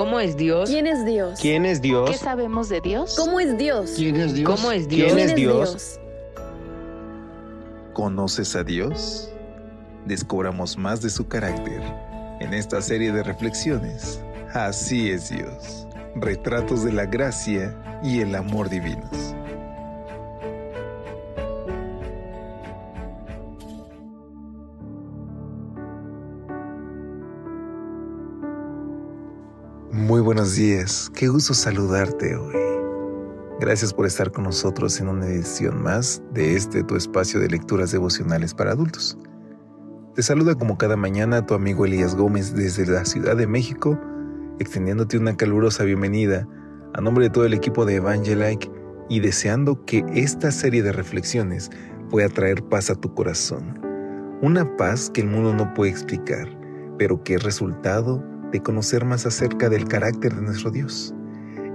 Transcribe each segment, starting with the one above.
¿Cómo es Dios? ¿Quién es Dios? ¿Quién es Dios? ¿Qué sabemos de Dios? ¿Cómo es Dios? ¿Quién es Dios? ¿Cómo es Dios? ¿Quién ¿Quién es Dios? ¿Conoces a Dios? Descubramos más de su carácter en esta serie de reflexiones. Así es Dios. Retratos de la gracia y el amor divinos. Muy buenos días, qué gusto saludarte hoy. Gracias por estar con nosotros en una edición más de este tu espacio de lecturas devocionales para adultos. Te saluda como cada mañana tu amigo Elías Gómez desde la Ciudad de México, extendiéndote una calurosa bienvenida a nombre de todo el equipo de Evangelike y deseando que esta serie de reflexiones pueda traer paz a tu corazón. Una paz que el mundo no puede explicar, pero que es resultado de conocer más acerca del carácter de nuestro Dios.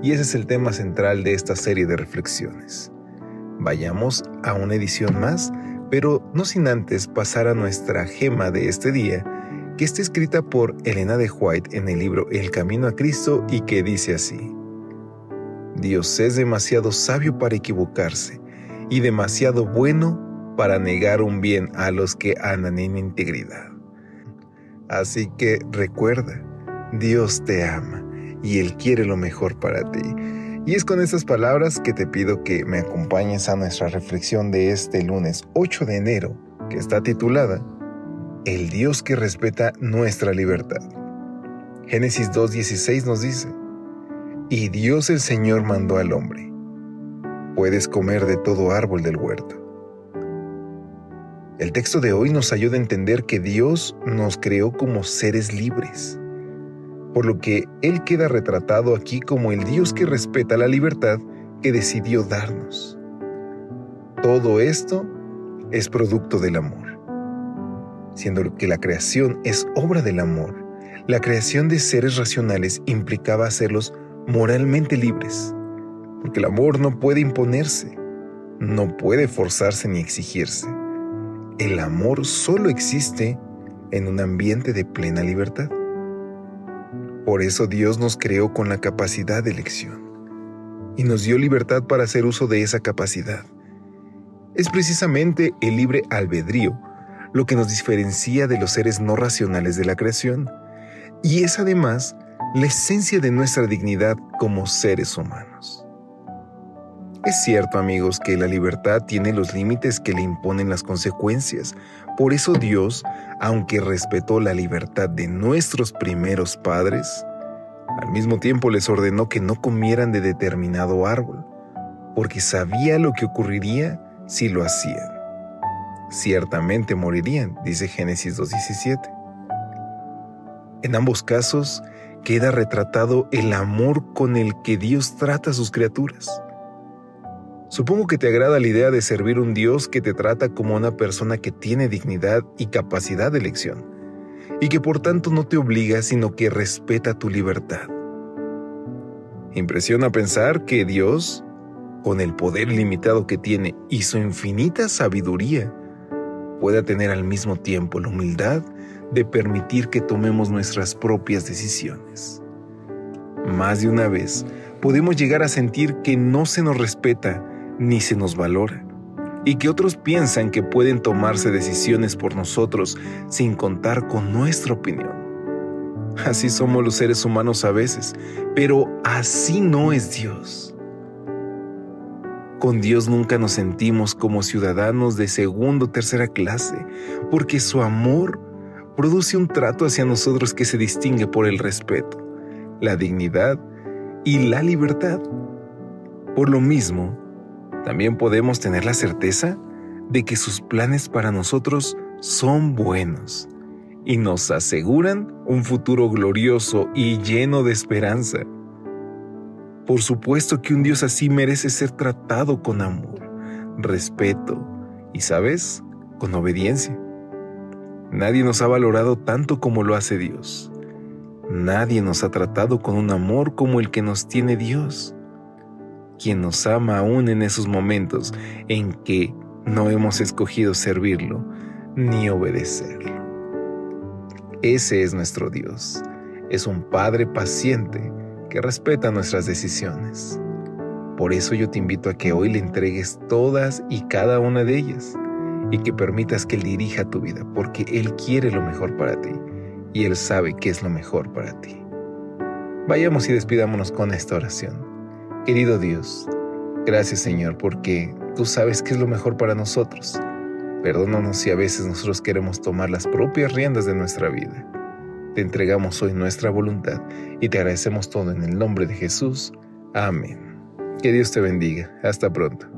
Y ese es el tema central de esta serie de reflexiones. Vayamos a una edición más, pero no sin antes pasar a nuestra gema de este día, que está escrita por Elena de White en el libro El Camino a Cristo y que dice así. Dios es demasiado sabio para equivocarse y demasiado bueno para negar un bien a los que andan en integridad. Así que recuerda, Dios te ama y Él quiere lo mejor para ti. Y es con estas palabras que te pido que me acompañes a nuestra reflexión de este lunes 8 de enero, que está titulada El Dios que respeta nuestra libertad. Génesis 2.16 nos dice, Y Dios el Señor mandó al hombre, puedes comer de todo árbol del huerto. El texto de hoy nos ayuda a entender que Dios nos creó como seres libres por lo que Él queda retratado aquí como el Dios que respeta la libertad que decidió darnos. Todo esto es producto del amor. Siendo que la creación es obra del amor, la creación de seres racionales implicaba hacerlos moralmente libres, porque el amor no puede imponerse, no puede forzarse ni exigirse. El amor solo existe en un ambiente de plena libertad. Por eso Dios nos creó con la capacidad de elección y nos dio libertad para hacer uso de esa capacidad. Es precisamente el libre albedrío lo que nos diferencia de los seres no racionales de la creación y es además la esencia de nuestra dignidad como seres humanos. Es cierto amigos que la libertad tiene los límites que le imponen las consecuencias. Por eso Dios, aunque respetó la libertad de nuestros primeros padres, al mismo tiempo les ordenó que no comieran de determinado árbol, porque sabía lo que ocurriría si lo hacían. Ciertamente morirían, dice Génesis 2.17. En ambos casos queda retratado el amor con el que Dios trata a sus criaturas. Supongo que te agrada la idea de servir un Dios que te trata como una persona que tiene dignidad y capacidad de elección, y que por tanto no te obliga sino que respeta tu libertad. Impresiona pensar que Dios, con el poder limitado que tiene y su infinita sabiduría, pueda tener al mismo tiempo la humildad de permitir que tomemos nuestras propias decisiones. Más de una vez podemos llegar a sentir que no se nos respeta ni se nos valora, y que otros piensan que pueden tomarse decisiones por nosotros sin contar con nuestra opinión. Así somos los seres humanos a veces, pero así no es Dios. Con Dios nunca nos sentimos como ciudadanos de segunda o tercera clase, porque su amor produce un trato hacia nosotros que se distingue por el respeto, la dignidad y la libertad. Por lo mismo, también podemos tener la certeza de que sus planes para nosotros son buenos y nos aseguran un futuro glorioso y lleno de esperanza. Por supuesto que un Dios así merece ser tratado con amor, respeto y, ¿sabes?, con obediencia. Nadie nos ha valorado tanto como lo hace Dios. Nadie nos ha tratado con un amor como el que nos tiene Dios quien nos ama aún en esos momentos en que no hemos escogido servirlo ni obedecerlo. Ese es nuestro Dios, es un Padre paciente que respeta nuestras decisiones. Por eso yo te invito a que hoy le entregues todas y cada una de ellas y que permitas que Él dirija tu vida, porque Él quiere lo mejor para ti y Él sabe qué es lo mejor para ti. Vayamos y despidámonos con esta oración. Querido Dios, gracias Señor, porque tú sabes qué es lo mejor para nosotros. Perdónanos si a veces nosotros queremos tomar las propias riendas de nuestra vida. Te entregamos hoy nuestra voluntad y te agradecemos todo en el nombre de Jesús. Amén. Que Dios te bendiga. Hasta pronto.